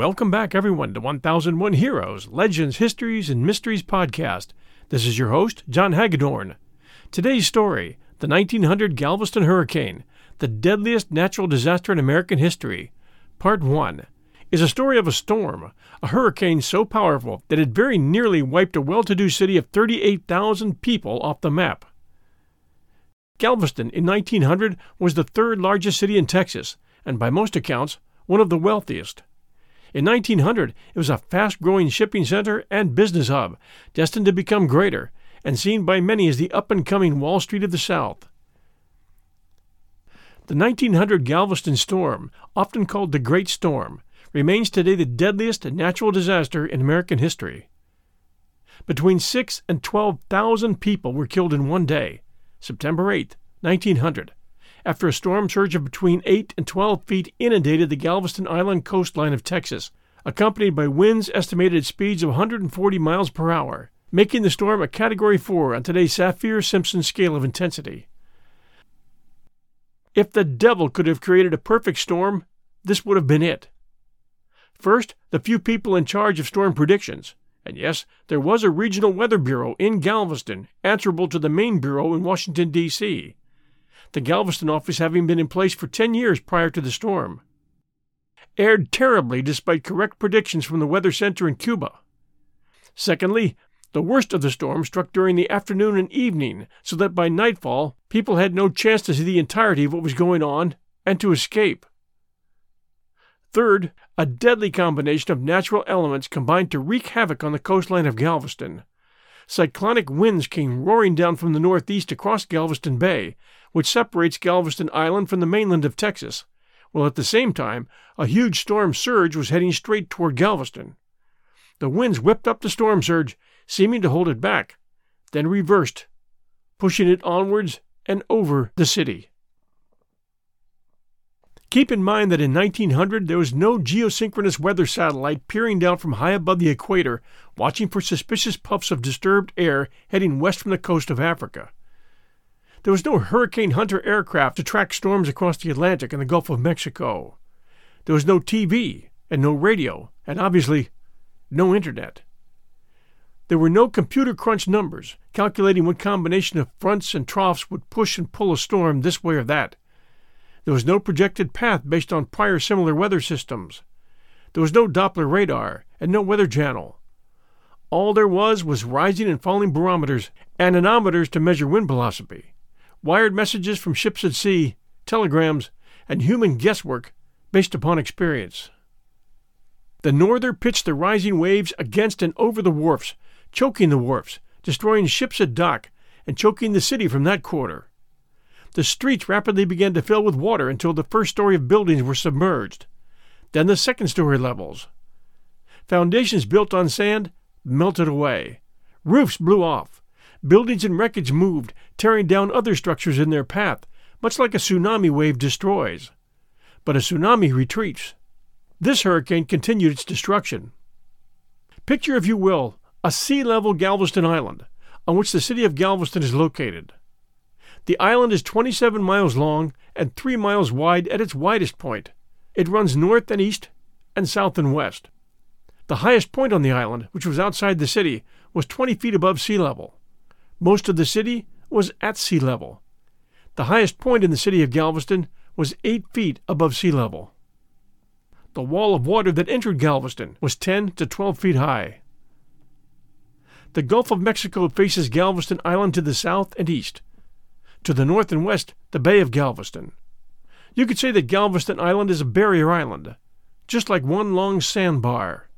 Welcome back, everyone, to 1001 Heroes, Legends, Histories, and Mysteries podcast. This is your host, John Hagedorn. Today's story the 1900 Galveston Hurricane, the deadliest natural disaster in American history. Part 1 is a story of a storm, a hurricane so powerful that it very nearly wiped a well to do city of 38,000 people off the map. Galveston in 1900 was the third largest city in Texas, and by most accounts, one of the wealthiest. In 1900, it was a fast growing shipping center and business hub, destined to become greater, and seen by many as the up and coming Wall Street of the South. The 1900 Galveston storm, often called the Great Storm, remains today the deadliest natural disaster in American history. Between 6 and 12,000 people were killed in one day, September 8, 1900, after a storm surge of between 8 and 12 feet inundated the Galveston Island coastline of Texas, accompanied by winds estimated at speeds of 140 miles per hour, making the storm a Category 4 on today's Saffir Simpson scale of intensity. If the devil could have created a perfect storm, this would have been it. First, the few people in charge of storm predictions. And yes, there was a regional weather bureau in Galveston, answerable to the main bureau in Washington, D.C the Galveston office having been in place for 10 years prior to the storm. Aired terribly despite correct predictions from the Weather Center in Cuba. Secondly, the worst of the storm struck during the afternoon and evening, so that by nightfall people had no chance to see the entirety of what was going on and to escape. Third, a deadly combination of natural elements combined to wreak havoc on the coastline of Galveston. Cyclonic winds came roaring down from the northeast across Galveston Bay, which separates Galveston Island from the mainland of Texas, while at the same time a huge storm surge was heading straight toward Galveston. The winds whipped up the storm surge, seeming to hold it back, then reversed, pushing it onwards and over the city. Keep in mind that in 1900 there was no geosynchronous weather satellite peering down from high above the equator, watching for suspicious puffs of disturbed air heading west from the coast of Africa. There was no Hurricane Hunter aircraft to track storms across the Atlantic and the Gulf of Mexico. There was no TV and no radio, and obviously no internet. There were no computer crunch numbers calculating what combination of fronts and troughs would push and pull a storm this way or that. There was no projected path based on prior similar weather systems. There was no Doppler radar and no weather channel. All there was was rising and falling barometers, and anemometers to measure wind velocity, wired messages from ships at sea, telegrams, and human guesswork based upon experience. The norther pitched the rising waves against and over the wharfs, choking the wharfs, destroying ships at dock, and choking the city from that quarter. The streets rapidly began to fill with water until the first story of buildings were submerged, then the second story levels. Foundations built on sand melted away. Roofs blew off. Buildings and wreckage moved, tearing down other structures in their path, much like a tsunami wave destroys. But a tsunami retreats. This hurricane continued its destruction. Picture, if you will, a sea level Galveston Island, on which the city of Galveston is located. The island is 27 miles long and 3 miles wide at its widest point. It runs north and east and south and west. The highest point on the island, which was outside the city, was 20 feet above sea level. Most of the city was at sea level. The highest point in the city of Galveston was 8 feet above sea level. The wall of water that entered Galveston was 10 to 12 feet high. The Gulf of Mexico faces Galveston Island to the south and east. To the north and west, the Bay of Galveston. You could say that Galveston Island is a barrier island, just like one long sandbar.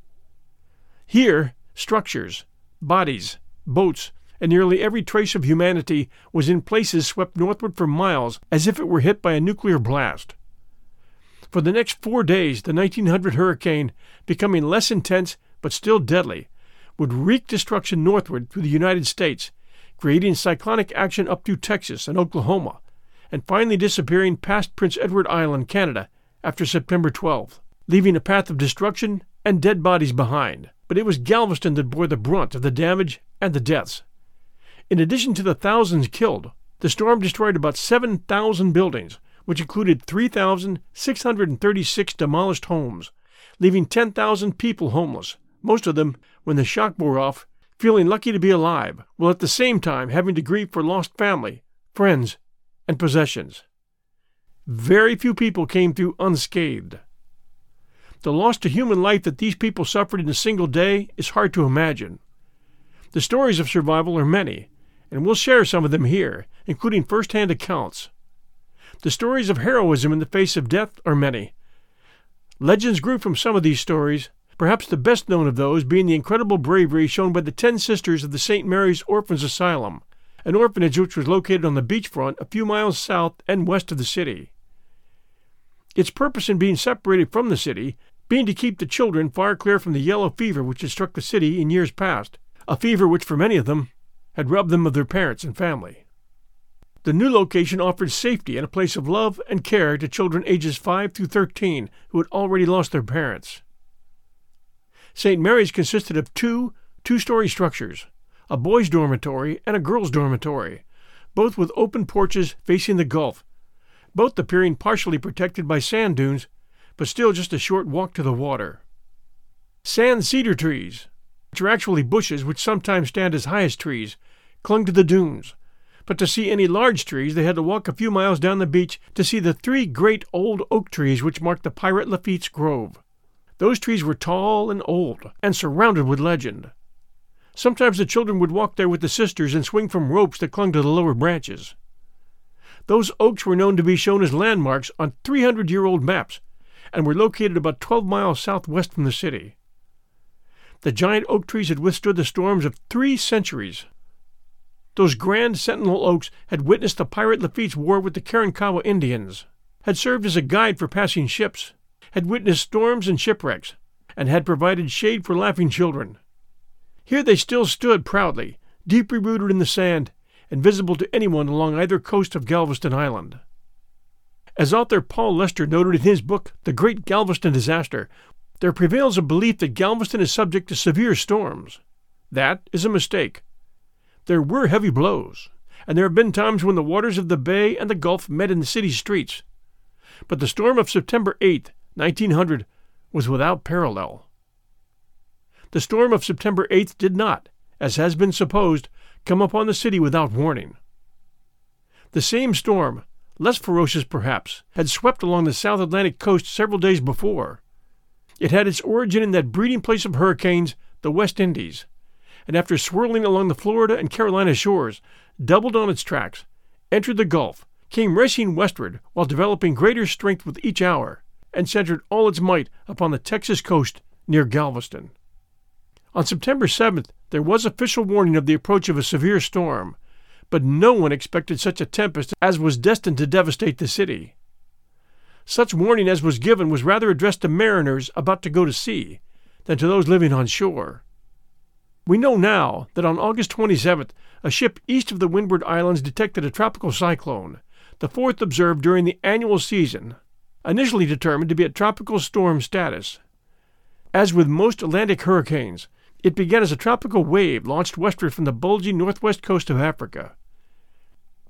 Here, structures, bodies, boats, and nearly every trace of humanity was in places swept northward for miles as if it were hit by a nuclear blast. For the next four days, the 1900 hurricane, becoming less intense but still deadly, would wreak destruction northward through the United States, creating cyclonic action up through Texas and Oklahoma, and finally disappearing past Prince Edward Island, Canada, after September 12th, leaving a path of destruction and dead bodies behind. But it was Galveston that bore the brunt of the damage and the deaths. In addition to the thousands killed, the storm destroyed about 7,000 buildings, which included 3,636 demolished homes, leaving 10,000 people homeless, most of them, when the shock bore off, feeling lucky to be alive, while at the same time having to grieve for lost family, friends, and possessions. Very few people came through unscathed. The loss to human life that these people suffered in a single day is hard to imagine. The stories of survival are many, and we'll share some of them here, including first hand accounts. The stories of heroism in the face of death are many. Legends grew from some of these stories, perhaps the best known of those being the incredible bravery shown by the ten sisters of the St. Mary's Orphans Asylum, an orphanage which was located on the beachfront a few miles south and west of the city. Its purpose in being separated from the city being to keep the children far clear from the yellow fever which had struck the city in years past, a fever which for many of them had robbed them of their parents and family. The new location offered safety and a place of love and care to children ages 5 through 13 who had already lost their parents. St. Mary's consisted of two two story structures a boys' dormitory and a girls' dormitory, both with open porches facing the Gulf, both appearing partially protected by sand dunes, but still just a short walk to the water. Sand cedar trees, which are actually bushes which sometimes stand as high as trees, clung to the dunes, but to see any large trees they had to walk a few miles down the beach to see the three great old oak trees which marked the pirate Lafitte's grove. Those trees were tall and old, and surrounded with legend. Sometimes the children would walk there with the sisters and swing from ropes that clung to the lower branches. Those oaks were known to be shown as landmarks on 300 year old maps and were located about 12 miles southwest from the city. The giant oak trees had withstood the storms of three centuries. Those grand sentinel oaks had witnessed the pirate Lafitte's war with the Karankawa Indians, had served as a guide for passing ships, had witnessed storms and shipwrecks, and had provided shade for laughing children. Here they still stood proudly, deeply rooted in the sand, and visible to anyone along either coast of Galveston Island. As author Paul Lester noted in his book, The Great Galveston Disaster, there prevails a belief that Galveston is subject to severe storms. That is a mistake. There were heavy blows, and there have been times when the waters of the bay and the Gulf met in the city's streets. But the storm of September 8, 1900, was without parallel. The storm of September 8th did not, as has been supposed, come upon the city without warning. The same storm, less ferocious perhaps, had swept along the South Atlantic coast several days before. It had its origin in that breeding place of hurricanes, the West Indies, and after swirling along the Florida and Carolina shores, doubled on its tracks, entered the Gulf, came racing westward while developing greater strength with each hour, and centered all its might upon the Texas coast near Galveston. On September 7th, there was official warning of the approach of a severe storm, but no one expected such a tempest as was destined to devastate the city. Such warning as was given was rather addressed to mariners about to go to sea than to those living on shore. We know now that on August 27th, a ship east of the Windward Islands detected a tropical cyclone, the fourth observed during the annual season, initially determined to be at tropical storm status. As with most Atlantic hurricanes, It began as a tropical wave launched westward from the bulging northwest coast of Africa.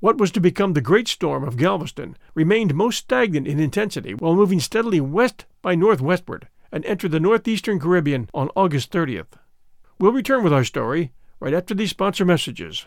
What was to become the great storm of Galveston remained most stagnant in intensity while moving steadily west by northwestward and entered the northeastern Caribbean on August 30th. We'll return with our story right after these sponsor messages.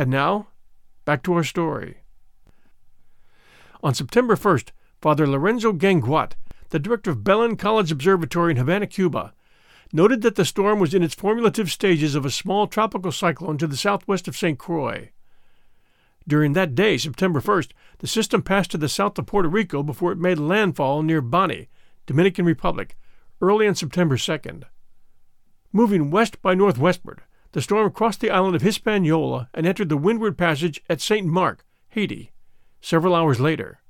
And now, back to our story. On September 1st, Father Lorenzo Gangoite, the director of Belen College Observatory in Havana, Cuba, noted that the storm was in its formulative stages of a small tropical cyclone to the southwest of St. Croix. During that day, September 1st, the system passed to the south of Puerto Rico before it made landfall near Bani, Dominican Republic, early on September 2nd. Moving west by northwestward, the storm crossed the island of Hispaniola and entered the Windward Passage at St. Mark, Haiti, several hours later.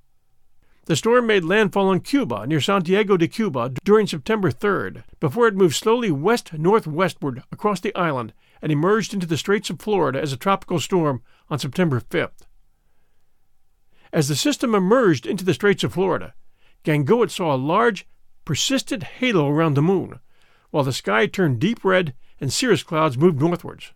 The storm made landfall on Cuba near Santiago de Cuba during September 3rd, before it moved slowly west northwestward across the island and emerged into the Straits of Florida as a tropical storm on September 5th. As the system emerged into the Straits of Florida, Gangoite saw a large, persistent halo around the moon, while the sky turned deep red and cirrus clouds moved northwards.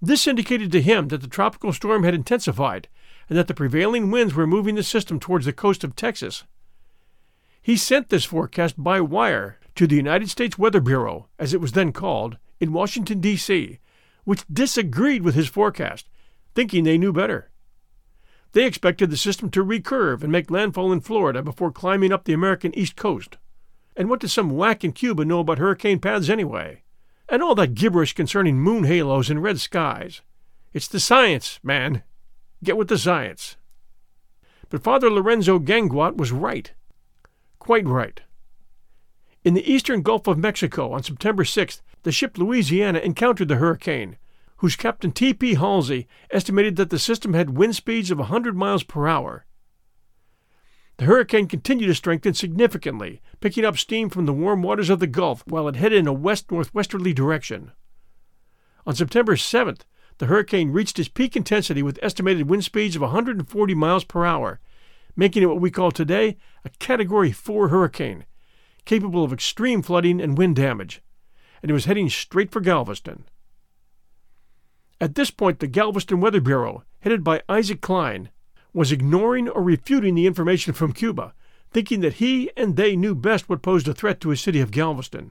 This indicated to him that the tropical storm had intensified and that the prevailing winds were moving the system towards the coast of Texas. He sent this forecast by wire to the United States Weather Bureau, as it was then called, in Washington, D.C., which disagreed with his forecast, thinking they knew better. They expected the system to recurve and make landfall in Florida before climbing up the American East Coast. And what does some whack in Cuba know about hurricane paths anyway? And all that gibberish concerning moon halos and red skies. It's the science, man. Get with the science. But Father Lorenzo Gangoite was right. Quite right. In the eastern Gulf of Mexico on September 6th, the ship Louisiana encountered the hurricane, whose captain T.P. Halsey estimated that the system had wind speeds of a 100 miles per hour. The hurricane continued to strengthen significantly, picking up steam from the warm waters of the Gulf while it headed in a west northwesterly direction. On September 7th, the hurricane reached its peak intensity with estimated wind speeds of 140 miles per hour, making it what we call today a Category 4 hurricane, capable of extreme flooding and wind damage, and it was heading straight for Galveston. At this point, the Galveston Weather Bureau, headed by Isaac Cline, was ignoring or refuting the information from Cuba, thinking that he and they knew best what posed a threat to his city of Galveston.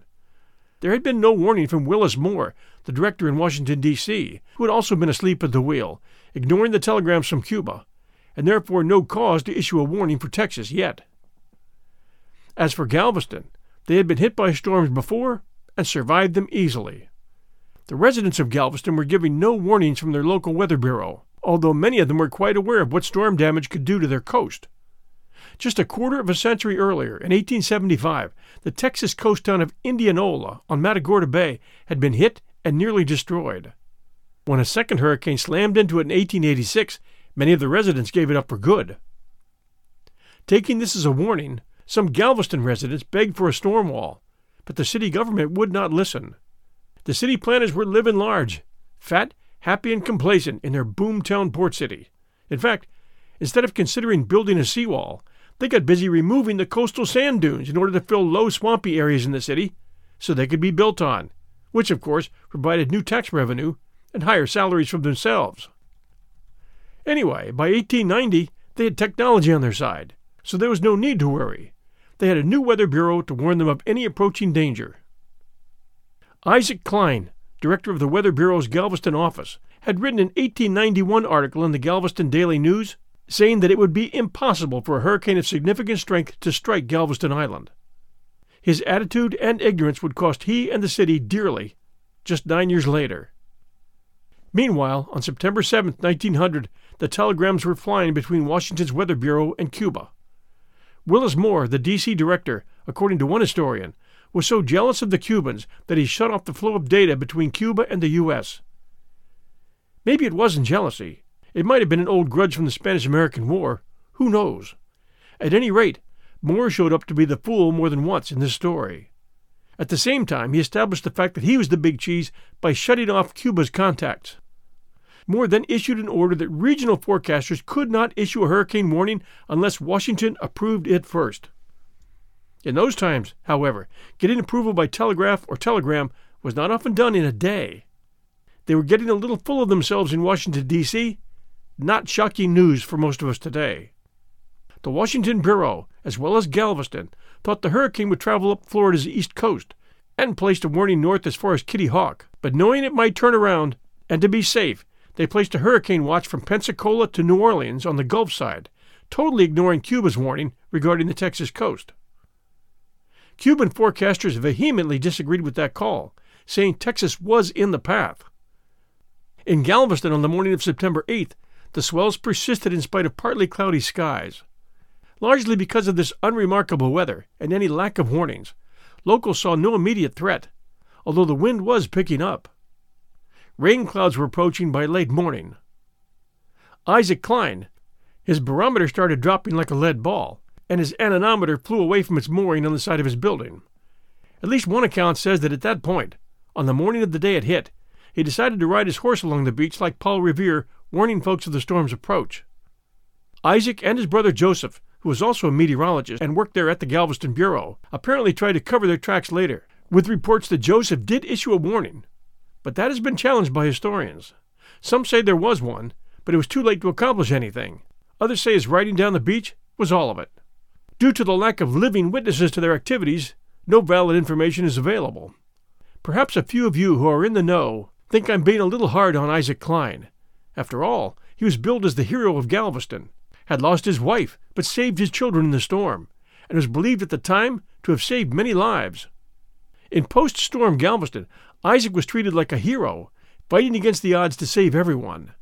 There had been no warning from Willis Moore, the director in Washington, D.C., who had also been asleep at the wheel, ignoring the telegrams from Cuba, and therefore no cause to issue a warning for Texas yet. As for Galveston, they had been hit by storms before and survived them easily. The residents of Galveston were giving no warnings from their local weather bureau, although many of them were quite aware of what storm damage could do to their coast. Just a quarter of a century earlier, in 1875, the Texas coast town of Indianola on Matagorda Bay had been hit and nearly destroyed. When a second hurricane slammed into it in 1886, many of the residents gave it up for good. Taking this as a warning, some Galveston residents begged for a storm wall, but the city government would not listen. The city planners were living large, fat happy and complacent in their boomtown port city. In fact, instead of considering building a seawall, they got busy removing the coastal sand dunes in order to fill low swampy areas in the city so they could be built on, which of course provided new tax revenue and higher salaries for themselves. Anyway, by 1890, they had technology on their side, so there was no need to worry. They had a new weather bureau to warn them of any approaching danger. Isaac Cline, director of the Weather Bureau's Galveston office, had written an 1891 article in the Galveston Daily News saying that it would be impossible for a hurricane of significant strength to strike Galveston Island. His attitude and ignorance would cost he and the city dearly just nine years later. Meanwhile, on September 7, 1900, the telegrams were flying between Washington's Weather Bureau and Cuba. Willis Moore, the D.C. director, according to one historian, was so jealous of the Cubans that he shut off the flow of data between Cuba and the U.S. Maybe it wasn't jealousy. It might have been an old grudge from the Spanish American War. Who knows? At any rate, Moore showed up to be the fool more than once in this story. At the same time, he established the fact that he was the big cheese by shutting off Cuba's contacts. Moore then issued an order that regional forecasters could not issue a hurricane warning unless Washington approved it first. In those times, however, getting approval by telegraph or telegram was not often done in a day. They were getting a little full of themselves in Washington, D.C. Not shocking news for most of us today. The Washington Bureau, as well as Galveston, thought the hurricane would travel up Florida's east coast and placed a warning north as far as Kitty Hawk. But knowing it might turn around, and to be safe, they placed a hurricane watch from Pensacola to New Orleans on the Gulf side, totally ignoring Cuba's warning regarding the Texas coast. Cuban forecasters vehemently disagreed with that call, saying Texas was in the path. In Galveston on the morning of September 8th, the swells persisted in spite of partly cloudy skies. Largely because of this unremarkable weather and any lack of warnings, locals saw no immediate threat, although the wind was picking up. Rain clouds were approaching by late morning. Isaac Cline, his barometer started dropping like a lead ball, and his anemometer flew away from its mooring on the side of his building. At least one account says that at that point, on the morning of the day it hit, he decided to ride his horse along the beach like Paul Revere, warning folks of the storm's approach. Isaac and his brother Joseph, who was also a meteorologist and worked there at the Galveston Bureau, apparently tried to cover their tracks later, with reports that Joseph did issue a warning, but that has been challenged by historians. Some say there was one, but it was too late to accomplish anything. Others say his riding down the beach was all of it. Due to the lack of living witnesses to their activities, no valid information is available. Perhaps a few of you who are in the know think I'm being a little hard on Isaac Cline. After all, he was billed as the hero of Galveston, had lost his wife, but saved his children in the storm, and was believed at the time to have saved many lives. In post storm Galveston, Isaac was treated like a hero, fighting against the odds to save everyone.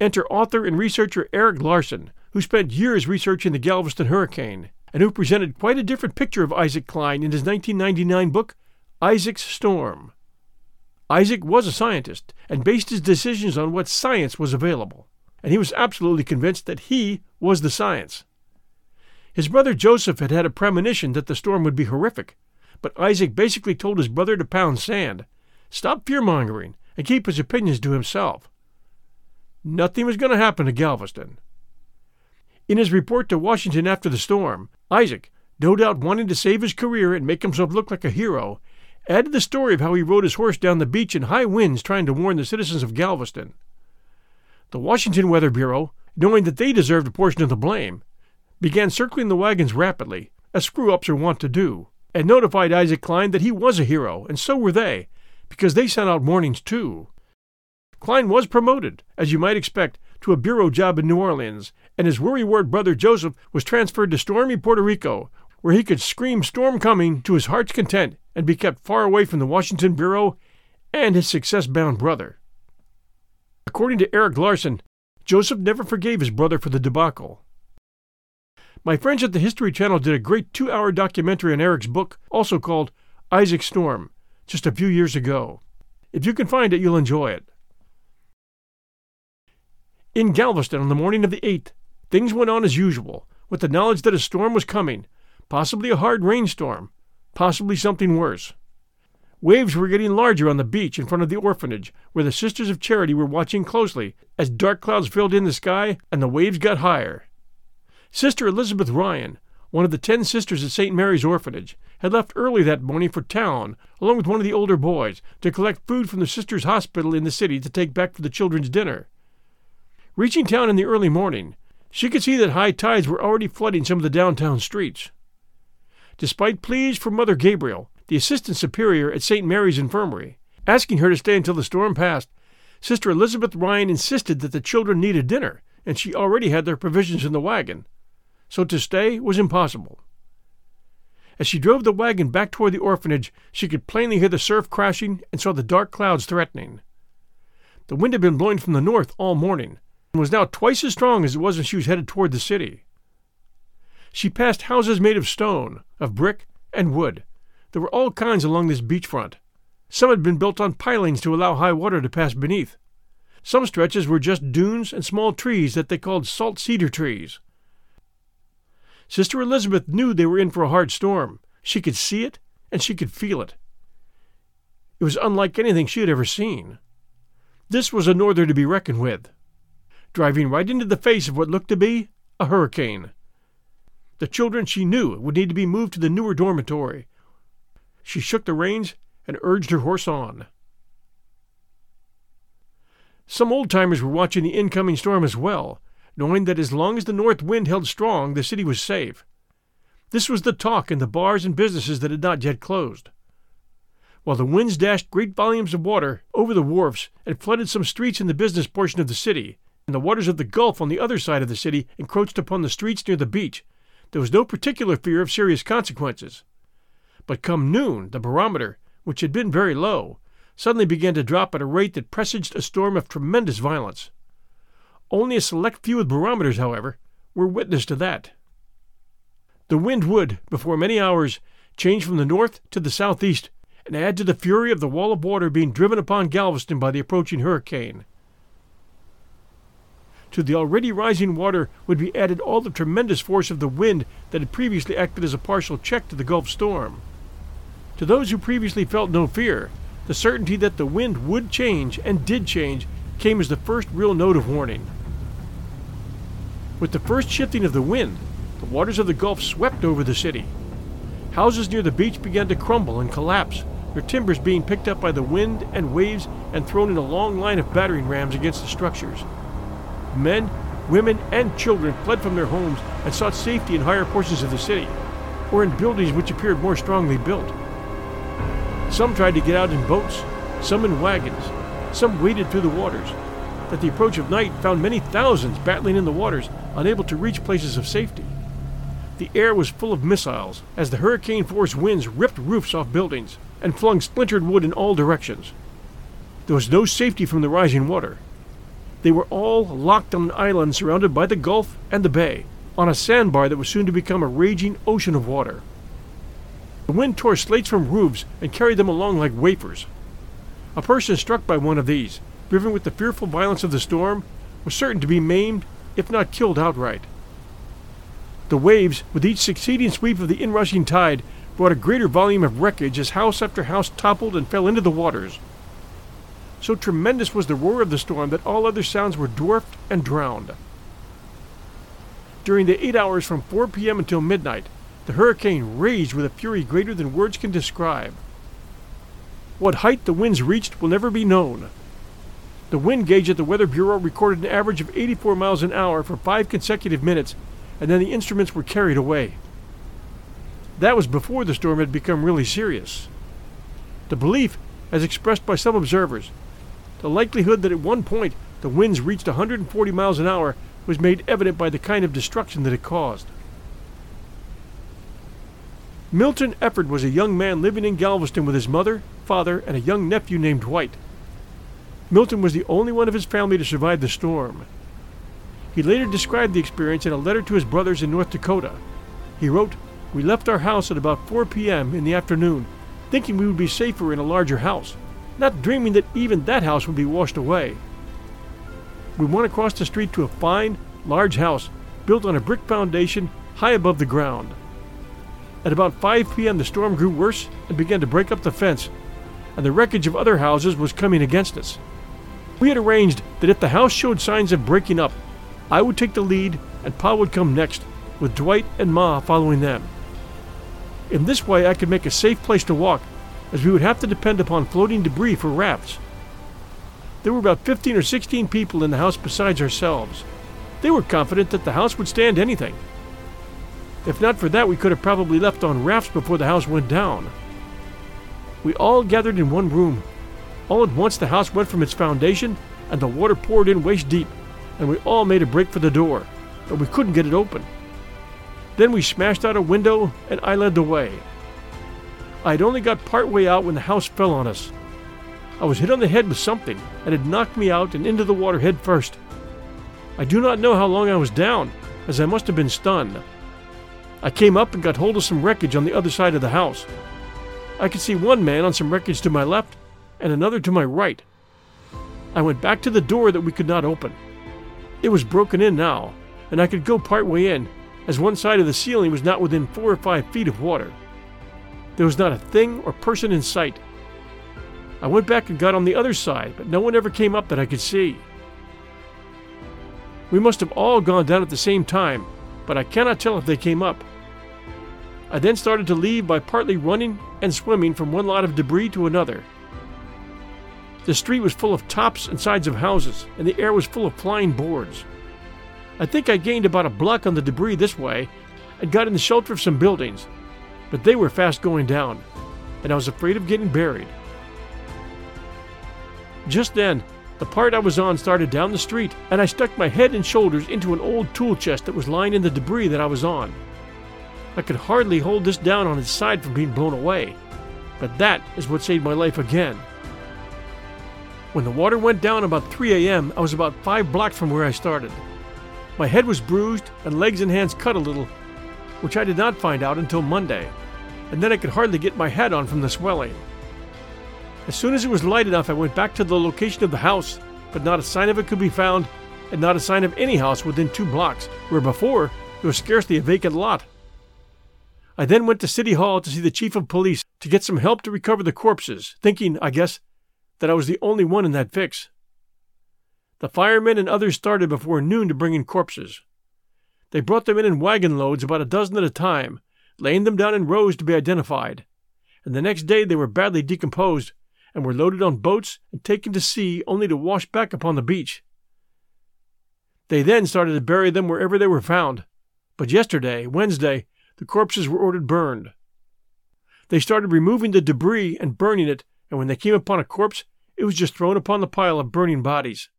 Enter author and researcher Erik Larson, who spent years researching the Galveston hurricane, and who presented quite a different picture of Isaac Cline in his 1999 book, Isaac's Storm. Isaac was a scientist and based his decisions on what science was available, and he was absolutely convinced that he was the science. His brother Joseph had had a premonition that the storm would be horrific, but Isaac basically told his brother to pound sand, stop fear mongering, and keep his opinions to himself. Nothing was going to happen to Galveston. In his report to Washington after the storm, Isaac, no doubt wanting to save his career and make himself look like a hero, added the story of how he rode his horse down the beach in high winds trying to warn the citizens of Galveston. The Washington Weather Bureau, knowing that they deserved a portion of the blame, began circling the wagons rapidly, as screw ups are wont to do and notified Isaac Cline that he was a hero, and so were they, because they sent out warnings too. Cline was promoted, as you might expect, to a bureau job in New Orleans, and his worrywart brother Joseph was transferred to stormy Puerto Rico, where he could scream storm coming to his heart's content and be kept far away from the Washington Bureau and his success bound brother. According to Erik Larson, Joseph never forgave his brother for the debacle. My friends at the History Channel did a great two hour documentary on Erik's book, also called Isaac Storm, just a few years ago. If you can find it, you'll enjoy it. In Galveston on the morning of the 8th, things went on as usual, with the knowledge that a storm was coming, possibly a hard rainstorm, possibly something worse. Waves were getting larger on the beach in front of the orphanage, where the Sisters of Charity were watching closely as dark clouds filled in the sky and the waves got higher. Sister Elizabeth Ryan, one of the ten sisters at St. Mary's Orphanage, had left early that morning for town, along with one of the older boys, to collect food from the sisters' hospital in the city to take back for the children's dinner. Reaching town in the early morning, she could see that high tides were already flooding some of the downtown streets. Despite pleas from Mother Gabriel, the assistant superior at St. Mary's Infirmary, asking her to stay until the storm passed, Sister Elizabeth Ryan insisted that the children needed dinner, and she already had their provisions in the wagon so to stay was impossible. As she drove the wagon back toward the orphanage, she could plainly hear the surf crashing and saw the dark clouds threatening. The wind had been blowing from the north all morning and was now twice as strong as it was when she was headed toward the city. She passed houses made of stone, of brick, and wood, There were all kinds along this beachfront. Some had been built on pilings to allow high water to pass beneath. Some stretches were just dunes and small trees that they called salt cedar trees. Sister Elizabeth knew they were in for a hard storm. She could see it and she could feel it. It was unlike anything she had ever seen. This was a norther to be reckoned with, driving right into the face of what looked to be a hurricane. The children she knew would need to be moved to the newer dormitory. She shook the reins and urged her horse on. Some old timers were watching the incoming storm as well, knowing that as long as the north wind held strong, the city was safe. This was the talk in the bars and businesses that had not yet closed. While the winds dashed great volumes of water over the wharfs and flooded some streets in the business portion of the city, and the waters of the Gulf on the other side of the city encroached upon the streets near the beach, there was no particular fear of serious consequences. But come noon, the barometer, which had been very low, suddenly began to drop at a rate that presaged a storm of tremendous violence. Only a select few with barometers, however, were witness to that. The wind would, before many hours, change from the north to the southeast and add to the fury of the wall of water being driven upon Galveston by the approaching hurricane. To the already rising water would be added all the tremendous force of the wind that had previously acted as a partial check to the Gulf storm. To those who previously felt no fear, the certainty that the wind would change and did change came as the first real note of warning. With the first shifting of the wind, the waters of the Gulf swept over the city. Houses near the beach began to crumble and collapse, their timbers being picked up by the wind and waves and thrown in a long line of battering rams against the structures. Men, women, and children fled from their homes and sought safety in higher portions of the city, or in buildings which appeared more strongly built. Some tried to get out in boats, some in wagons, some waded through the waters. At the approach of night, found many thousands battling in the waters, unable to reach places of safety. The air was full of missiles as the hurricane force winds ripped roofs off buildings and flung splintered wood in all directions. There was no safety from the rising water. They were all locked on an island surrounded by the Gulf and the bay, on a sandbar that was soon to become a raging ocean of water. The wind tore slates from roofs and carried them along like wafers. A person struck by one of these, driven with the fearful violence of the storm, was certain to be maimed, if not killed outright. The waves, with each succeeding sweep of the inrushing tide, brought a greater volume of wreckage as house after house toppled and fell into the waters. So tremendous was the roar of the storm that all other sounds were dwarfed and drowned. During the eight hours from 4 p.m. until midnight, the hurricane raged with a fury greater than words can describe. What height the winds reached will never be known. The wind gauge at the Weather Bureau recorded an average of 84 miles an hour for five consecutive minutes, and then the instruments were carried away. That was before the storm had become really serious. The belief, as expressed by some observers, the likelihood that at one point the winds reached 140 miles an hour was made evident by the kind of destruction that it caused. Milton Elford was a young man living in Galveston with his mother, father, and a young nephew named Dwight. Milton was the only one of his family to survive the storm. He later described the experience in a letter to his brothers in North Dakota. He wrote, We left our house at about 4 p.m. in the afternoon, thinking we would be safer in a larger house not dreaming that even that house would be washed away. We went across the street to a fine, large house built on a brick foundation high above the ground. At about 5 p.m., the storm grew worse and began to break up the fence, and the wreckage of other houses was coming against us. We had arranged that if the house showed signs of breaking up, I would take the lead and Pa would come next, with Dwight and Ma following them. In this way, I could make a safe place to walk as we would have to depend upon floating debris for rafts. There were about 15 or 16 people in the house besides ourselves. They were confident that the house would stand anything. If not for that, we could have probably left on rafts before the house went down. We all gathered in one room. All at once, the house went from its foundation, and the water poured in waist deep, and we all made a break for the door, but we couldn't get it open. Then we smashed out a window, and I led the way. I had only got part way out when the house fell on us. I was hit on the head with something, and it knocked me out and into the water head first. I do not know how long I was down, as I must have been stunned. I came up and got hold of some wreckage on the other side of the house. I could see one man on some wreckage to my left and another to my right. I went back to the door that we could not open. It was broken in now, and I could go part way in, as one side of the ceiling was not within four or five feet of water. There was not a thing or person in sight. I went back and got on the other side, but no one ever came up that I could see. We must have all gone down at the same time, but I cannot tell if they came up. I then started to leave by partly running and swimming from one lot of debris to another. The street was full of tops and sides of houses, and the air was full of flying boards. I think I gained about a block on the debris this way and got in the shelter of some buildings, but they were fast going down, and I was afraid of getting buried. Just then, the part I was on started down the street, and I stuck my head and shoulders into an old tool chest that was lying in the debris that I was on. I could hardly hold this down on its side from being blown away, but that is what saved my life again. When the water went down about 3 a.m., I was about five blocks from where I started. My head was bruised and legs and hands cut a little, which I did not find out until Monday, and then I could hardly get my hat on from the swelling. As soon as it was light enough, I went back to the location of the house, but not a sign of it could be found, and not a sign of any house within two blocks, where before there was scarcely a vacant lot. I then went to City Hall to see the chief of police to get some help to recover the corpses, thinking, I guess, that I was the only one in that fix. The firemen and others started before noon to bring in corpses. They brought them in in wagon loads, about a dozen at a time, laying them down in rows to be identified. And the next day they were badly decomposed and were loaded on boats and taken to sea only to wash back upon the beach. They then started to bury them wherever they were found. But yesterday, Wednesday, the corpses were ordered burned. They started removing the debris and burning it, and when they came upon a corpse, it was just thrown upon the pile of burning bodies.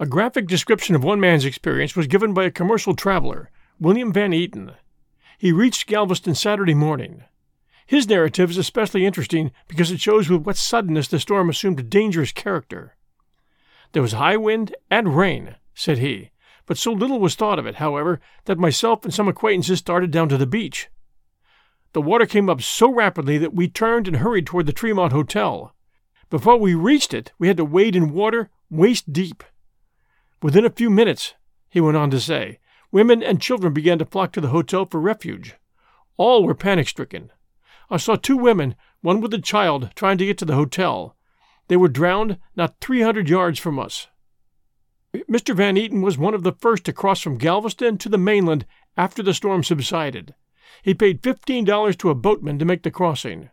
A graphic description of one man's experience was given by a commercial traveler, William Van Eaton. He reached Galveston Saturday morning. His narrative is especially interesting because it shows with what suddenness the storm assumed a dangerous character. There was high wind and rain, said he, but so little was thought of it, however, that myself and some acquaintances started down to the beach. The water came up so rapidly that we turned and hurried toward the Tremont Hotel. Before we reached it, we had to wade in water waist deep. Within a few minutes, he went on to say, women and children began to flock to the hotel for refuge. All were panic stricken. I saw two women, one with a child, trying to get to the hotel. They were drowned not 300 yards from us. Mr. Van Eaton was one of the first to cross from Galveston to the mainland after the storm subsided. He paid $15 to a boatman to make the crossing.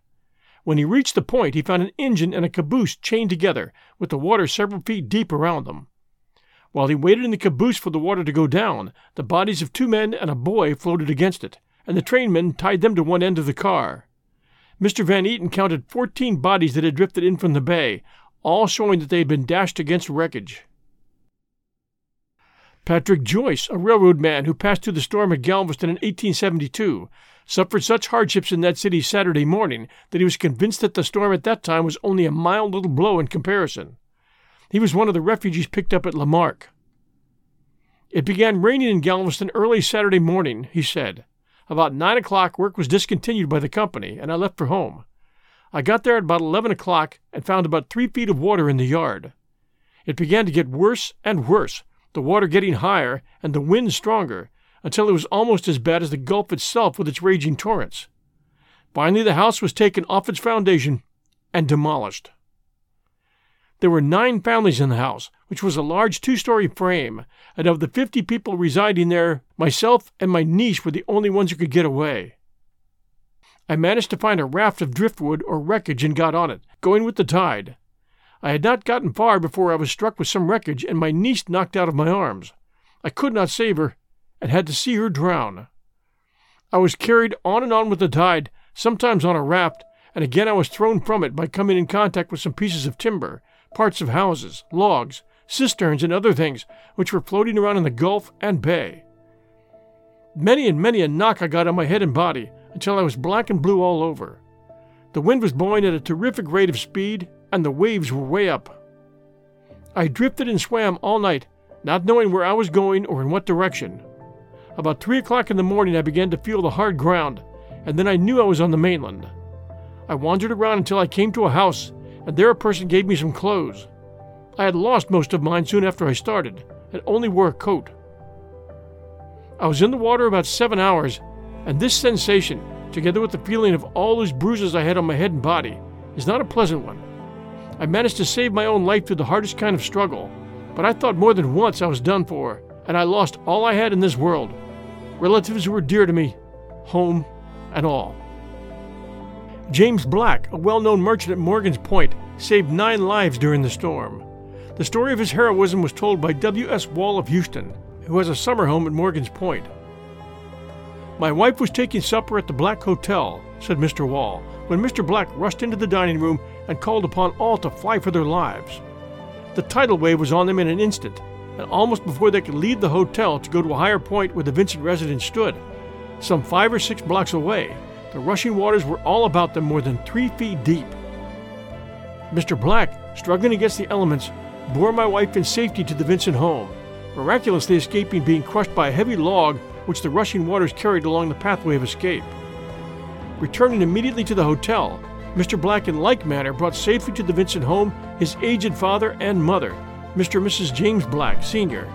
When he reached the point, he found an engine and a caboose chained together, with the water several feet deep around them. While he waited in the caboose for the water to go down, the bodies of two men and a boy floated against it, and the trainmen tied them to one end of the car. Mr. Van Eaton counted 14 bodies that had drifted in from the bay, all showing that they had been dashed against wreckage. Patrick Joyce, a railroad man who passed through the storm at Galveston in 1872, suffered such hardships in that city Saturday morning that he was convinced that the storm at that time was only a mild little blow in comparison. He was one of the refugees picked up at La Marque. It began raining in Galveston early Saturday morning, he said. About nine o'clock, work was discontinued by the company, and I left for home. I got there at about eleven o'clock and found about three feet of water in the yard. It began to get worse and worse, the water getting higher and the wind stronger, until it was almost as bad as the Gulf itself with its raging torrents. Finally, the house was taken off its foundation and demolished. There were nine families in the house, which was a large two story frame, and of the fifty people residing there, myself and my niece were the only ones who could get away. I managed to find a raft of driftwood or wreckage and got on it, going with the tide. I had not gotten far before I was struck with some wreckage and my niece knocked out of my arms. I could not save her, and had to see her drown. I was carried on and on with the tide, sometimes on a raft, and again I was thrown from it by coming in contact with some pieces of timber, parts of houses, logs, cisterns, and other things which were floating around in the Gulf and Bay. Many and many a knock I got on my head and body until I was black and blue all over. The wind was blowing at a terrific rate of speed, and the waves were way up. I drifted and swam all night, not knowing where I was going or in what direction. About three o'clock in the morning, I began to feel the hard ground, and then I knew I was on the mainland. I wandered around until I came to a house, and there a person gave me some clothes. I had lost most of mine soon after I started, and only wore a coat. I was in the water about seven hours, and this sensation, together with the feeling of all those bruises I had on my head and body, is not a pleasant one. I managed to save my own life through the hardest kind of struggle, but I thought more than once I was done for, and I lost all I had in this world relatives who were dear to me, home, and all. James Black, a well known merchant at Morgan's Point, saved nine lives during the storm. The story of his heroism was told by W.S. Wall of Houston, who has a summer home at Morgan's Point. My wife was taking supper at the Black Hotel, said Mr. Wall, when Mr. Black rushed into the dining room and called upon all to fly for their lives. The tidal wave was on them in an instant, and almost before they could leave the hotel to go to a higher point where the Vincent residence stood, some five or six blocks away, the rushing waters were all about them more than three feet deep. Mr. Black, struggling against the elements, bore my wife in safety to the Vincent home, miraculously escaping being crushed by a heavy log which the rushing waters carried along the pathway of escape. Returning immediately to the hotel, Mr. Black in like manner brought safely to the Vincent home his aged father and mother, Mr. and Mrs. James Black, Sr.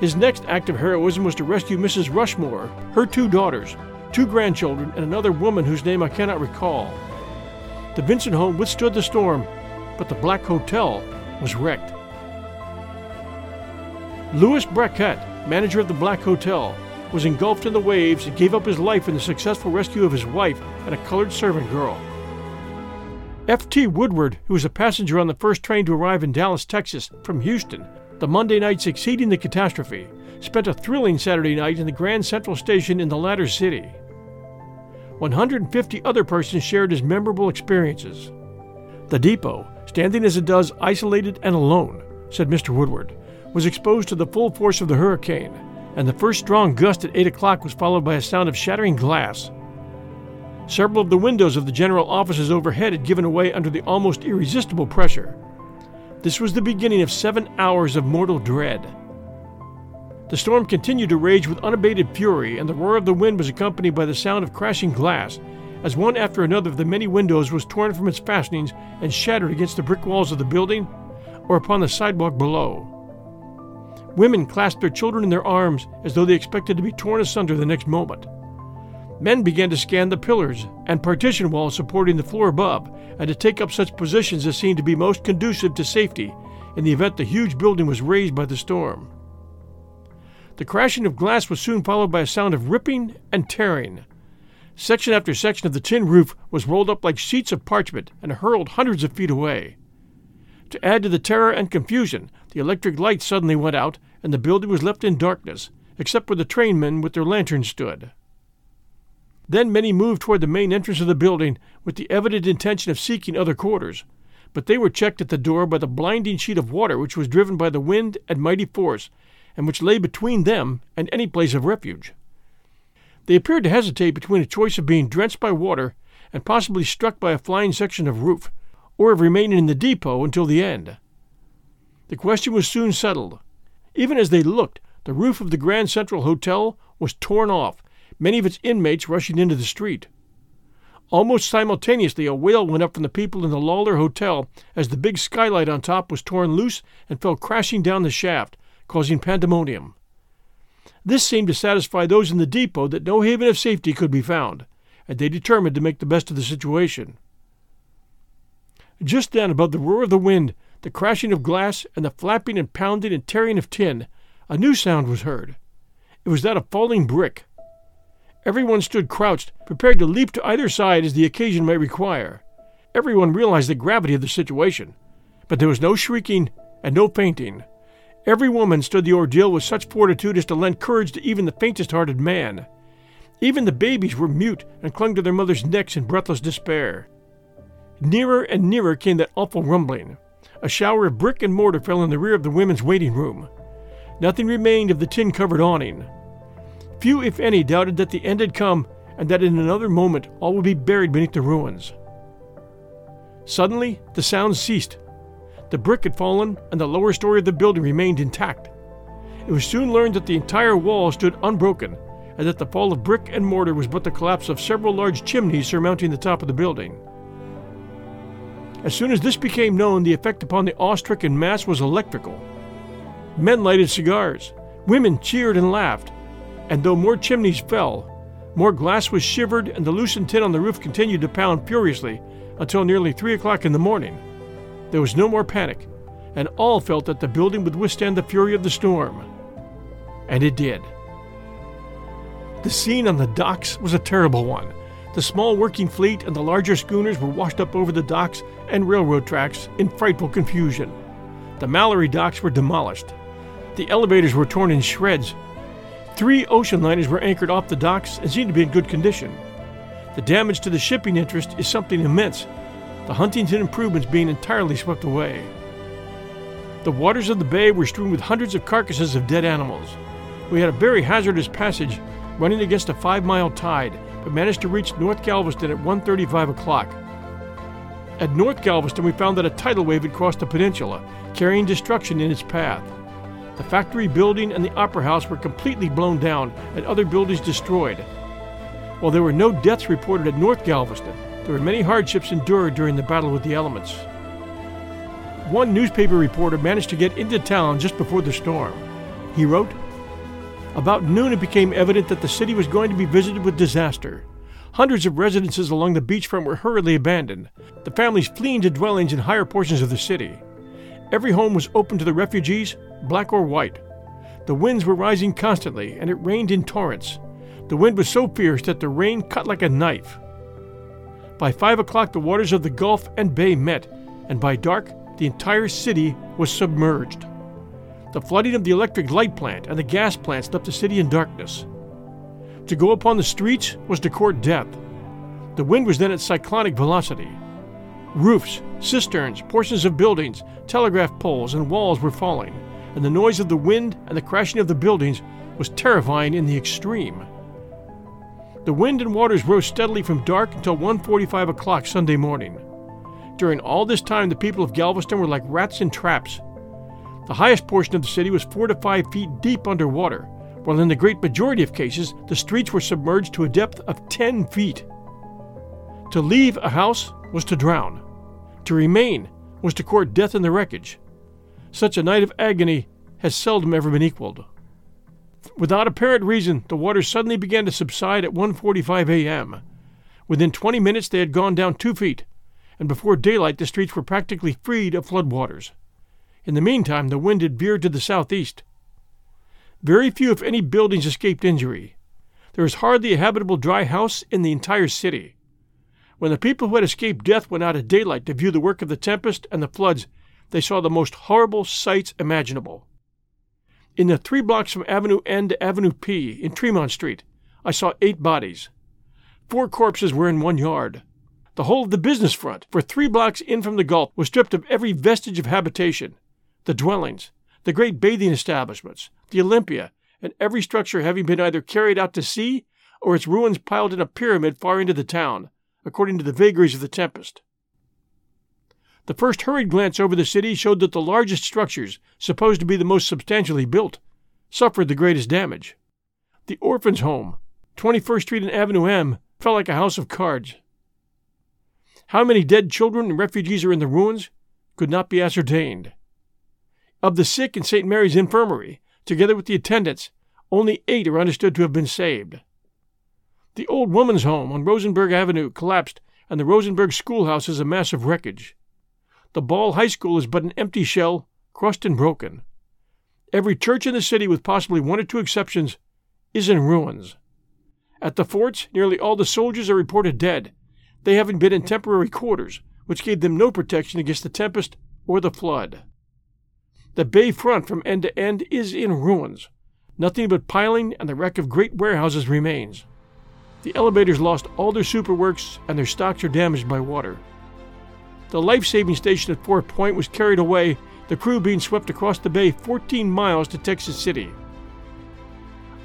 His next act of heroism was to rescue Mrs. Rushmore, her two daughters, two grandchildren, and another woman whose name I cannot recall. The Vincent home withstood the storm, but the Black Hotel was wrecked. Louis Brackett, manager of the Black Hotel, was engulfed in the waves and gave up his life in the successful rescue of his wife and a colored servant girl. F.T. Woodward, who was a passenger on the first train to arrive in Dallas, Texas, from Houston, the Monday night succeeding the catastrophe, spent a thrilling Saturday night in the Grand Central Station in the latter city. 150 other persons shared his memorable experiences. The depot, standing as it does isolated and alone, said Mr. Woodward, was exposed to the full force of the hurricane, and the first strong gust at 8 o'clock was followed by a sound of shattering glass. Several of the windows of the general offices overhead had given way under the almost irresistible pressure. This was the beginning of seven hours of mortal dread. The storm continued to rage with unabated fury, and the roar of the wind was accompanied by the sound of crashing glass, as one after another of the many windows was torn from its fastenings and shattered against the brick walls of the building or upon the sidewalk below. Women clasped their children in their arms as though they expected to be torn asunder the next moment. Men began to scan the pillars and partition walls supporting the floor above and to take up such positions as seemed to be most conducive to safety in the event the huge building was razed by the storm. The crashing of glass was soon followed by a sound of ripping and tearing. Section after section of the tin roof was rolled up like sheets of parchment and hurled hundreds of feet away. To add to the terror and confusion, the electric light suddenly went out, and the building was left in darkness, except where the trainmen with their lanterns stood. Then many moved toward the main entrance of the building with the evident intention of seeking other quarters, but they were checked at the door by the blinding sheet of water which was driven by the wind and mighty force, and which lay between them and any place of refuge. They appeared to hesitate between a choice of being drenched by water and possibly struck by a flying section of roof, or of remaining in the depot until the end. The question was soon settled. Even as they looked, the roof of the Grand Central Hotel was torn off, many of its inmates rushing into the street. Almost simultaneously, a wail went up from the people in the Lawler Hotel as the big skylight on top was torn loose and fell crashing down the shaft, causing pandemonium. This seemed to satisfy those in the depot that no haven of safety could be found, and they determined to make the best of the situation. Just then, above the roar of the wind, the crashing of glass, and the flapping and pounding and tearing of tin, a new sound was heard. It was that of falling brick. Everyone stood crouched, prepared to leap to either side as the occasion might require. Everyone realized the gravity of the situation, but there was no shrieking and no fainting. Every woman stood the ordeal with such fortitude as to lend courage to even the faintest hearted man. Even the babies were mute and clung to their mothers' necks in breathless despair. Nearer and nearer came that awful rumbling. A shower of brick and mortar fell in the rear of the women's waiting room. Nothing remained of the tin covered awning. Few, if any, doubted that the end had come and that in another moment all would be buried beneath the ruins. Suddenly, the sounds ceased. The brick had fallen, and the lower story of the building remained intact. It was soon learned that the entire wall stood unbroken, and that the fall of brick and mortar was but the collapse of several large chimneys surmounting the top of the building. As soon as this became known, the effect upon the awe-stricken mass was electrical. Men lighted cigars, women cheered and laughed, and though more chimneys fell, more glass was shivered and the loosened tin on the roof continued to pound furiously until nearly three o'clock in the morning. There was no more panic, and all felt that the building would withstand the fury of the storm. And it did. The scene on the docks was a terrible one. The small working fleet and the larger schooners were washed up over the docks and railroad tracks in frightful confusion. The Mallory docks were demolished. The elevators were torn in shreds. Three ocean liners were anchored off the docks and seemed to be in good condition. The damage to the shipping interest is something immense, the Huntington improvements being entirely swept away. The waters of the bay were strewn with hundreds of carcasses of dead animals. We had a very hazardous passage running against a five mile tide, but managed to reach North Galveston at 1.35 o'clock. At North Galveston, we found that a tidal wave had crossed the peninsula, carrying destruction in its path. The factory building and the opera house were completely blown down and other buildings destroyed. While there were no deaths reported at North Galveston, there were many hardships endured during the battle with the elements. One newspaper reporter managed to get into town just before the storm. He wrote, About noon it became evident that the city was going to be visited with disaster. Hundreds of residences along the beachfront were hurriedly abandoned, the families fleeing to dwellings in higher portions of the city. Every home was open to the refugees, black or white. The winds were rising constantly, and it rained in torrents. The wind was so fierce that the rain cut like a knife. By five o'clock, the waters of the Gulf and Bay met, and by dark, the entire city was submerged. The flooding of the electric light plant and the gas plants left the city in darkness. To go upon the streets was to court death. The wind was then at cyclonic velocity. Roofs, cisterns, portions of buildings, telegraph poles, and walls were falling, and the noise of the wind and the crashing of the buildings was terrifying in the extreme. The wind and waters rose steadily from dark until 1:45 o'clock Sunday morning. During all this time, the people of Galveston were like rats in traps. The highest portion of the city was four to five feet deep underwater, while in the great majority of cases, the streets were submerged to a depth of 10 feet. To leave a house was to drown. To remain was to court death in the wreckage. Such a night of agony has seldom ever been equaled. Without apparent reason, the waters suddenly began to subside at 1:45 a.m. Within 20 minutes they had gone down 2 feet, and before daylight the streets were practically freed of flood waters. In the meantime, the wind had veered to the southeast. Very few, if any, buildings escaped injury. There was hardly a habitable dry house in the entire city. When the people who had escaped death went out at daylight to view the work of the tempest and the floods, they saw the most horrible sights imaginable. In the three blocks from Avenue N to Avenue P in Tremont Street, I saw eight bodies. Four corpses were in one yard. The whole of the business front, for three blocks in from the Gulf, was stripped of every vestige of habitation. The dwellings, the great bathing establishments, the Olympia, and every structure having been either carried out to sea or its ruins piled in a pyramid far into the town according to the vagaries of the tempest. The first hurried glance over the city showed that the largest structures, supposed to be the most substantially built, suffered the greatest damage. The Orphans' Home, 21st Street and Avenue M, fell like a house of cards. How many dead children and refugees are in the ruins could not be ascertained. Of the sick in St. Mary's Infirmary, together with the attendants, only eight are understood to have been saved. The old woman's home on Rosenberg Avenue collapsed, and the Rosenberg schoolhouse is a mass of wreckage. The Ball High School is but an empty shell, crushed and broken. Every church in the city, with possibly one or two exceptions, is in ruins. At the forts, nearly all the soldiers are reported dead, they having been in temporary quarters, which gave them no protection against the tempest or the flood. The bay front from end to end is in ruins. Nothing but piling and the wreck of great warehouses remains. The elevators lost all their superworks and their stocks are damaged by water. The life saving station at Fort Point was carried away, the crew being swept across the bay 14 miles to Texas City.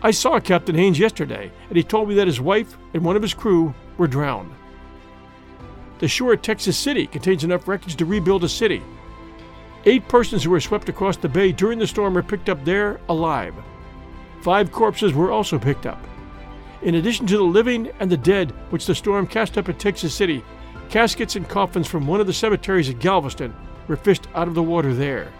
I saw Captain Haynes yesterday, and he told me that his wife and one of his crew were drowned. The shore at Texas City contains enough wreckage to rebuild a city. Eight persons who were swept across the bay during the storm were picked up there alive. Five corpses were also picked up. In addition to the living and the dead, which the storm cast up at Texas City, caskets and coffins from one of the cemeteries at Galveston were fished out of the water there.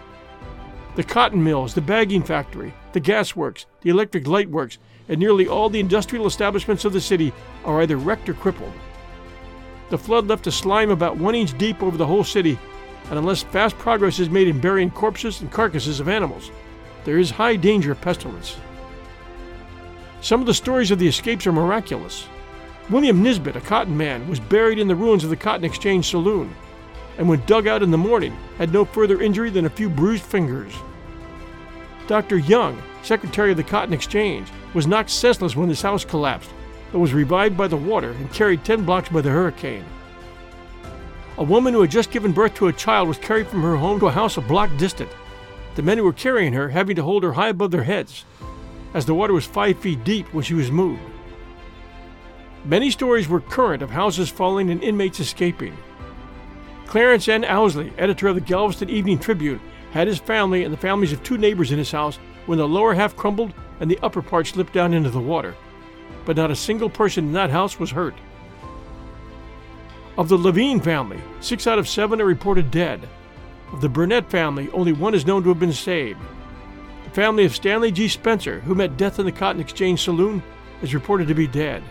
The cotton mills, the bagging factory, the gas works, the electric light works, and nearly all the industrial establishments of the city are either wrecked or crippled. The flood left a slime about one inch deep over the whole city, and unless fast progress is made in burying corpses and carcasses of animals, there is high danger of pestilence. Some of the stories of the escapes are miraculous. William Nisbet, a cotton man, was buried in the ruins of the Cotton Exchange Saloon, and when dug out in the morning, had no further injury than a few bruised fingers. Dr. Young, secretary of the Cotton Exchange, was knocked senseless when his house collapsed but was revived by the water and carried 10 blocks by the hurricane. A woman who had just given birth to a child was carried from her home to a house a block distant, the men who were carrying her having to hold her high above their heads, as the water was five feet deep when she was moved. Many stories were current of houses falling and inmates escaping. Clarence N. Ousley, editor of the Galveston Evening Tribune, had his family and the families of two neighbors in his house when the lower half crumbled and the upper part slipped down into the water but not a single person in that house was hurt. Of the Levine family, six out of seven are reported dead. Of the Burnett family, only one is known to have been saved. The family of Stanley G. Spencer, who met death in the Cotton Exchange Saloon, is reported to be dead.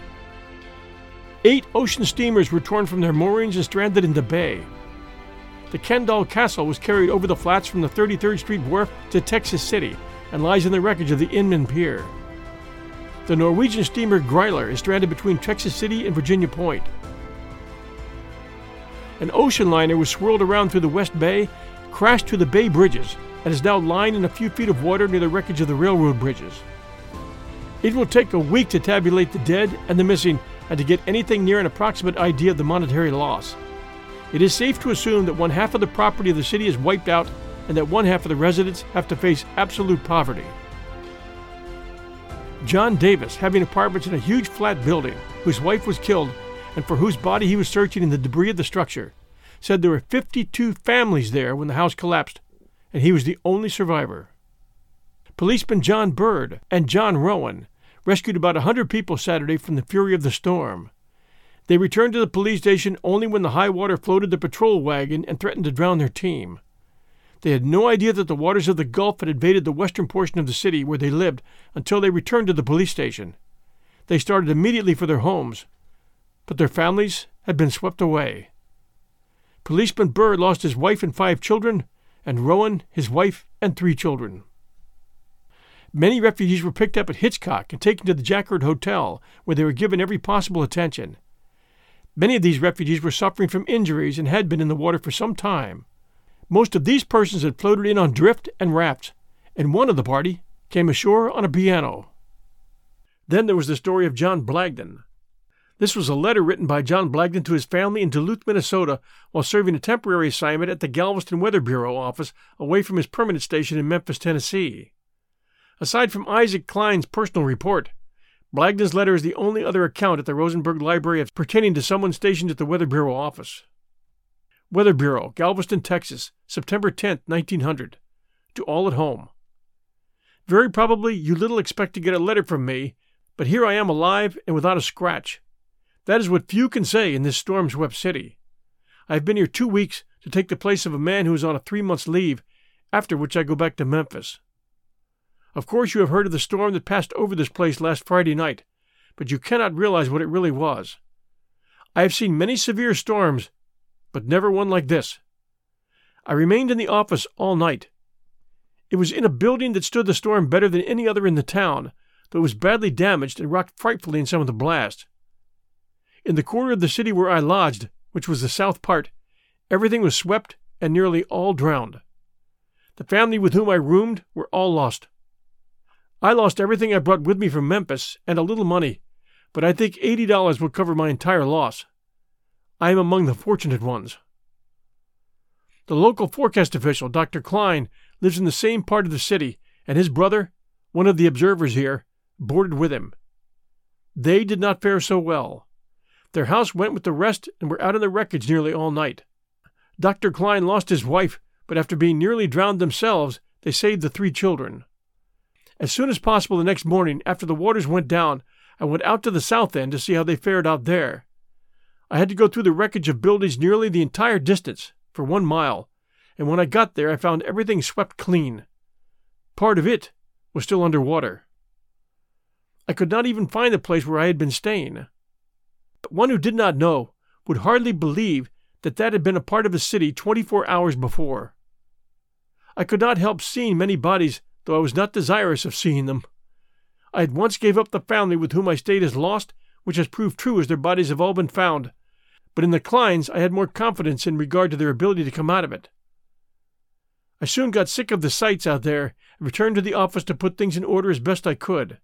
Eight ocean steamers were torn from their moorings and stranded in the bay. The Kendall Castle was carried over the flats from the 33rd Street Wharf to Texas City and lies in the wreckage of the Inman Pier. The Norwegian steamer Greiler is stranded between Texas City and Virginia Point. An ocean liner was swirled around through the West Bay, crashed to the Bay Bridges, and is now lying in a few feet of water near the wreckage of the railroad bridges. It will take a week to tabulate the dead and the missing and to get anything near an approximate idea of the monetary loss. It is safe to assume that one half of the property of the city is wiped out and that one half of the residents have to face absolute poverty. John Davis, having apartments in a huge flat building, whose wife was killed and for whose body he was searching in the debris of the structure, said there were 52 families there when the house collapsed, and he was the only survivor. Policeman John Bird and John Rowan rescued about a 100 people Saturday from the fury of the storm. They returned to the police station only when the high water floated the patrol wagon and threatened to drown their team. They had no idea that the waters of the Gulf had invaded the western portion of the city where they lived until they returned to the police station. They started immediately for their homes, but their families had been swept away. Policeman Bird lost his wife and five children, and Rowan his wife and three children. Many refugees were picked up at Hitchcock and taken to the Jacquard Hotel, where they were given every possible attention. Many of these refugees were suffering from injuries and had been in the water for some time. Most of these persons had floated in on drift and rafts, and one of the party came ashore on a piano. Then there was the story of John Blagden. This was a letter written by John Blagden to his family in Duluth, Minnesota, while serving a temporary assignment at the Galveston Weather Bureau office away from his permanent station in Memphis, Tennessee. Aside from Isaac Cline's personal report, Blagden's letter is the only other account at the Rosenberg Library pertaining to someone stationed at the Weather Bureau office. Weather Bureau, Galveston, Texas, September 10, 1900. To all at home. Very probably you little expect to get a letter from me, but here I am alive and without a scratch. That is what few can say in this storm swept city. I have been here two weeks to take the place of a man who is on a three months' leave, after which I go back to Memphis. Of course, you have heard of the storm that passed over this place last Friday night, but you cannot realize what it really was. I have seen many severe storms but never one like this. I remained in the office all night. It was in a building that stood the storm better than any other in the town, though it was badly damaged and rocked frightfully in some of the blast. In the quarter of the city where I lodged, which was the south part, everything was swept and nearly all drowned. The family with whom I roomed were all lost. I lost everything I brought with me from Memphis and a little money, but I think eighty dollars will cover my entire loss. I am among the fortunate ones. The local forecast official, Dr. Cline, lives in the same part of the city, and his brother, one of the observers here, boarded with him. They did not fare so well. Their house went with the rest and were out in the wreckage nearly all night. Dr. Cline lost his wife, but after being nearly drowned themselves, they saved the three children. As soon as possible the next morning, after the waters went down, I went out to the south end to see how they fared out there. I had to go through the wreckage of buildings nearly the entire distance, for one mile, and when I got there I found everything swept clean. Part of it was still under water. I could not even find the place where I had been staying. But One who did not know would hardly believe that that had been a part of the city twenty four hours before. I could not help seeing many bodies, though I was not desirous of seeing them. I at once gave up the family with whom I stayed as lost, which has proved true as their bodies have all been found, but in the Clines I had more confidence in regard to their ability to come out of it. I soon got sick of the sights out there and returned to the office to put things in order as best I could.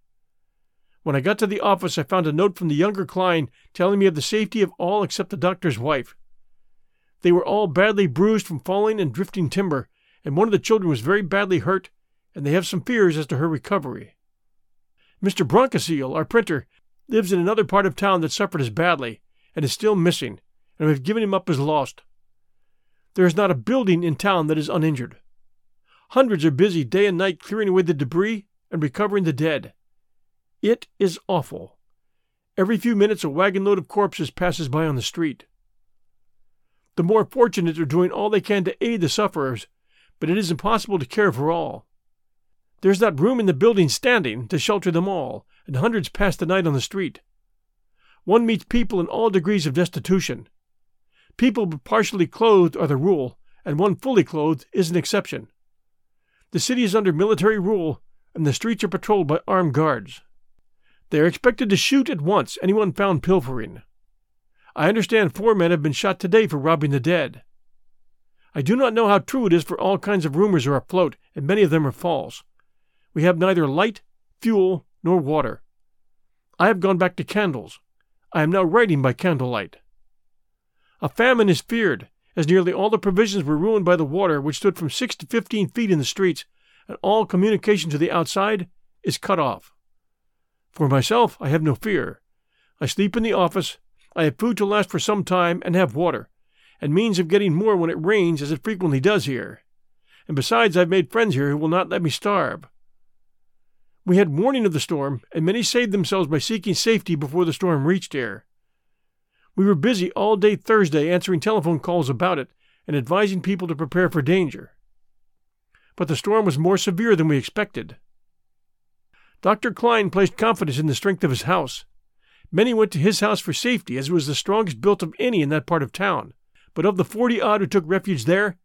When I got to the office, I found a note from the younger Cline telling me of the safety of all except the doctor's wife. They were all badly bruised from falling and drifting timber, and one of the children was very badly hurt, and they have some fears as to her recovery. Mr. Broncasil, our printer, lives in another part of town that suffered as badly, and is still missing, and we have given him up as lost. There is not a building in town that is uninjured. Hundreds are busy day and night clearing away the debris and recovering the dead. It is awful. Every few minutes a wagon load of corpses passes by on the street. The more fortunate are doing all they can to aid the sufferers, but it is impossible to care for all. There is not room in the building standing to shelter them all, and hundreds pass the night on the street. One meets people in all degrees of destitution. People partially clothed are the rule, and one fully clothed is an exception. The city is under military rule, and the streets are patrolled by armed guards. They are expected to shoot at once anyone found pilfering. I understand four men have been shot today for robbing the dead. I do not know how true it is, for all kinds of rumors are afloat, and many of them are false. We have neither light, fuel, nor water. I have gone back to candles. I am now writing by candlelight. A famine is feared, as nearly all the provisions were ruined by the water, which stood from six to fifteen feet in the streets, and all communication to the outside is cut off. For myself, I have no fear. I sleep in the office, I have food to last for some time, and have water, and means of getting more when it rains, as it frequently does here. And besides, I've made friends here who will not let me starve. We had warning of the storm, and many saved themselves by seeking safety before the storm reached here. We were busy all day Thursday answering telephone calls about it and advising people to prepare for danger. But the storm was more severe than we expected. Dr. Cline placed confidence in the strength of his house. Many went to his house for safety, as it was the strongest built of any in that part of town. But of the forty odd who took refuge there,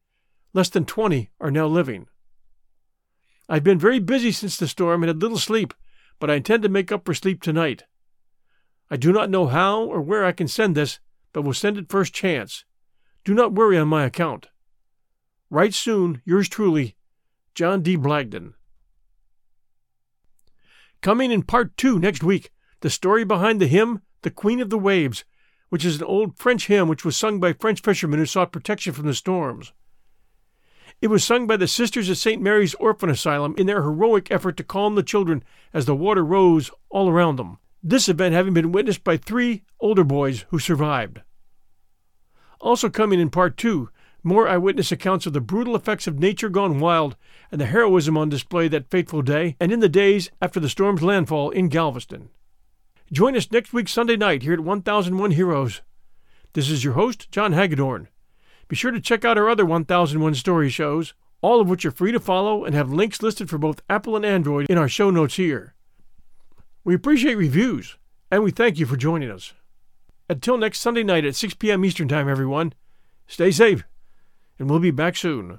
less than twenty are now living. I've been very busy since the storm and had little sleep, but I intend to make up for sleep tonight. I do not know how or where I can send this, but will send it first chance. Do not worry on my account. Write soon, yours truly, John D. Blagden. Coming in part two next week, the story behind the hymn, The Queen of the Waves, which is an old French hymn which was sung by French fishermen who sought protection from the storms. It was sung by the Sisters of St. Mary's Orphan Asylum in their heroic effort to calm the children as the water rose all around them, this event having been witnessed by three older boys who survived. Also coming in part two, more eyewitness accounts of the brutal effects of nature gone wild and the heroism on display that fateful day and in the days after the storm's landfall in Galveston. Join us next week Sunday night here at 1001 Heroes. This is your host, John Hagedorn. Be sure to check out our other 1001 Story shows, all of which are free to follow and have links listed for both Apple and Android in our show notes here. We appreciate reviews, and we thank you for joining us. Until next Sunday night at 6 p.m. Eastern Time, everyone, stay safe and we'll be back soon.